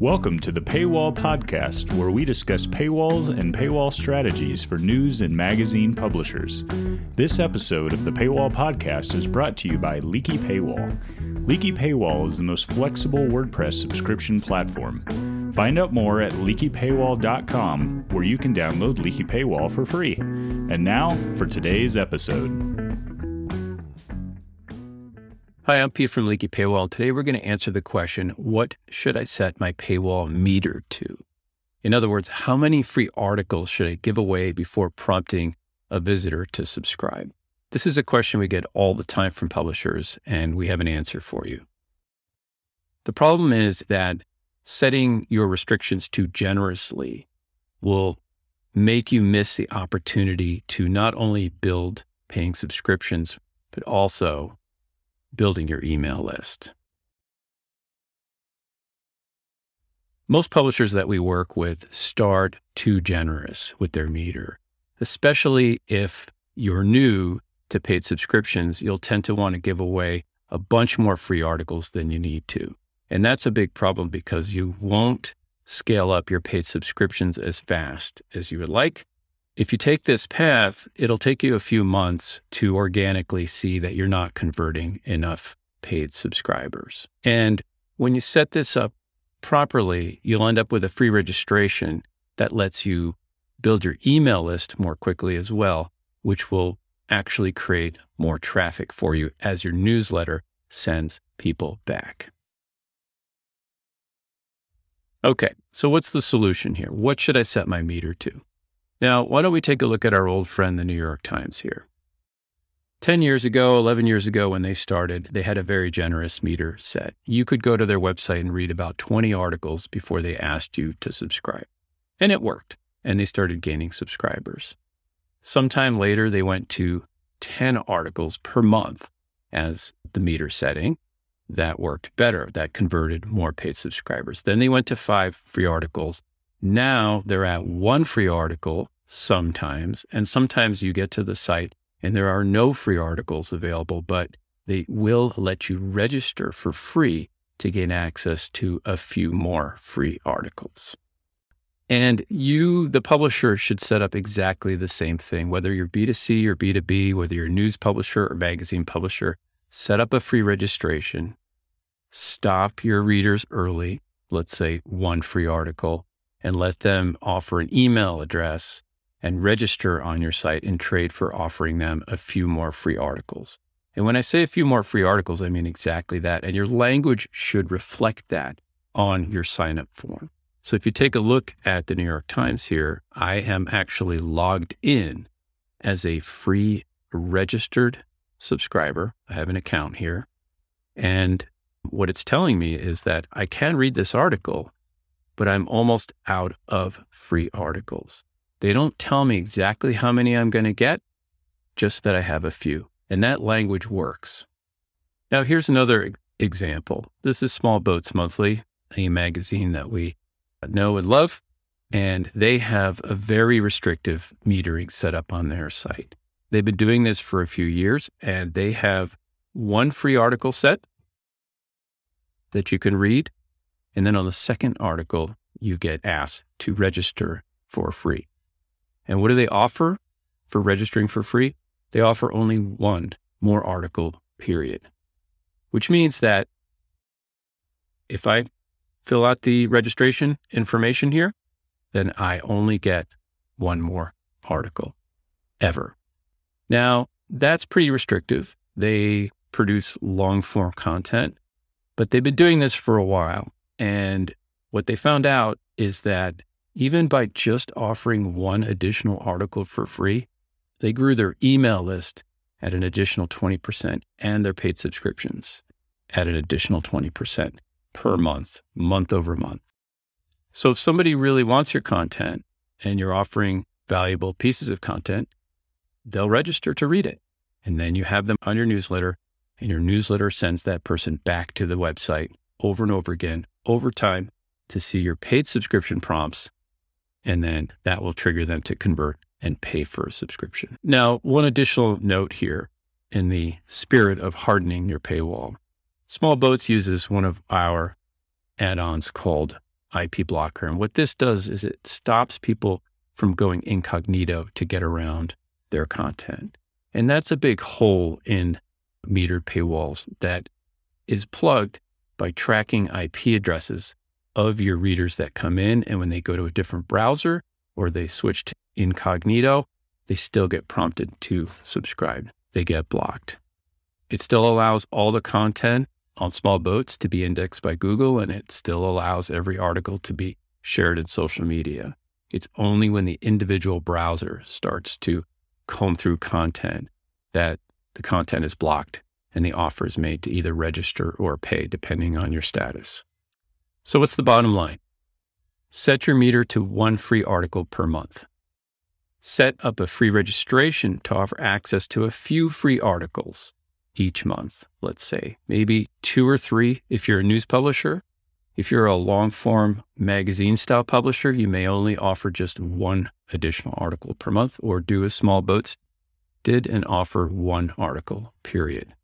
Welcome to the Paywall Podcast, where we discuss paywalls and paywall strategies for news and magazine publishers. This episode of the Paywall Podcast is brought to you by Leaky Paywall. Leaky Paywall is the most flexible WordPress subscription platform. Find out more at leakypaywall.com, where you can download Leaky Paywall for free. And now for today's episode. Hi, I'm Pete from Leaky Paywall. Today we're going to answer the question what should I set my paywall meter to? In other words, how many free articles should I give away before prompting a visitor to subscribe? This is a question we get all the time from publishers, and we have an answer for you. The problem is that setting your restrictions too generously will make you miss the opportunity to not only build paying subscriptions, but also building your email list. Most publishers that we work with start too generous with their meter, especially if you're new to paid subscriptions, you'll tend to want to give away a bunch more free articles than you need to. And that's a big problem because you won't scale up your paid subscriptions as fast as you would like. If you take this path, it'll take you a few months to organically see that you're not converting enough paid subscribers. And when you set this up properly, you'll end up with a free registration that lets you build your email list more quickly as well, which will actually create more traffic for you as your newsletter sends people back. Okay, so what's the solution here? What should I set my meter to? Now, why don't we take a look at our old friend, the New York Times, here? 10 years ago, 11 years ago, when they started, they had a very generous meter set. You could go to their website and read about 20 articles before they asked you to subscribe. And it worked, and they started gaining subscribers. Sometime later, they went to 10 articles per month as the meter setting. That worked better. That converted more paid subscribers. Then they went to five free articles now they're at one free article sometimes, and sometimes you get to the site and there are no free articles available, but they will let you register for free to gain access to a few more free articles. And you, the publisher, should set up exactly the same thing, whether you're B2C or B2B, whether you're a news publisher or magazine publisher, set up a free registration, stop your readers early, let's say one free article, and let them offer an email address and register on your site and trade for offering them a few more free articles. And when I say a few more free articles, I mean exactly that. And your language should reflect that on your sign up form. So if you take a look at the New York Times here, I am actually logged in as a free registered subscriber. I have an account here. And what it's telling me is that I can read this article but I'm almost out of free articles. They don't tell me exactly how many I'm going to get, just that I have a few. And that language works. Now, here's another example. This is Small Boats Monthly, a magazine that we know and love. And they have a very restrictive metering set up on their site. They've been doing this for a few years and they have one free article set that you can read and then on the second article, you get asked to register for free. And what do they offer for registering for free? They offer only one more article, period. Which means that if I fill out the registration information here, then I only get one more article ever. Now, that's pretty restrictive. They produce long form content, but they've been doing this for a while. And what they found out is that even by just offering one additional article for free, they grew their email list at an additional 20% and their paid subscriptions at an additional 20% per month, month over month. So if somebody really wants your content and you're offering valuable pieces of content, they'll register to read it. And then you have them on your newsletter, and your newsletter sends that person back to the website over and over again over time to see your paid subscription prompts. And then that will trigger them to convert and pay for a subscription. Now, one additional note here in the spirit of hardening your paywall. Small Boats uses one of our add ons called IP blocker. And what this does is it stops people from going incognito to get around their content. And that's a big hole in metered paywalls that is plugged by tracking IP addresses of your readers that come in. And when they go to a different browser or they switch to incognito, they still get prompted to subscribe. They get blocked. It still allows all the content on small boats to be indexed by Google, and it still allows every article to be shared in social media. It's only when the individual browser starts to comb through content that the content is blocked and the offer is made to either register or pay, depending on your status. So, what's the bottom line? Set your meter to one free article per month. Set up a free registration to offer access to a few free articles each month, let's say, maybe two or three if you're a news publisher. If you're a long form magazine style publisher, you may only offer just one additional article per month or do as small boats did and offer one article, period.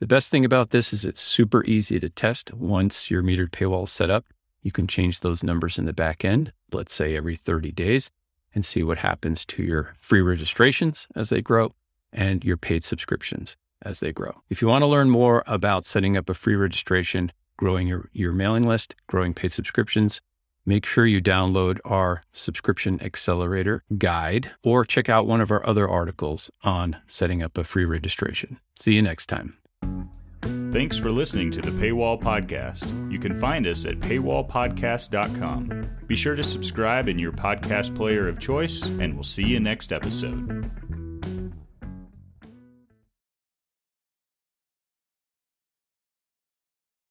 The best thing about this is it's super easy to test once your metered paywall is set up. You can change those numbers in the back end, let's say every 30 days, and see what happens to your free registrations as they grow and your paid subscriptions as they grow. If you want to learn more about setting up a free registration, growing your, your mailing list, growing paid subscriptions, make sure you download our subscription accelerator guide or check out one of our other articles on setting up a free registration. See you next time. Thanks for listening to the Paywall Podcast. You can find us at paywallpodcast.com. Be sure to subscribe in your podcast player of choice, and we'll see you next episode.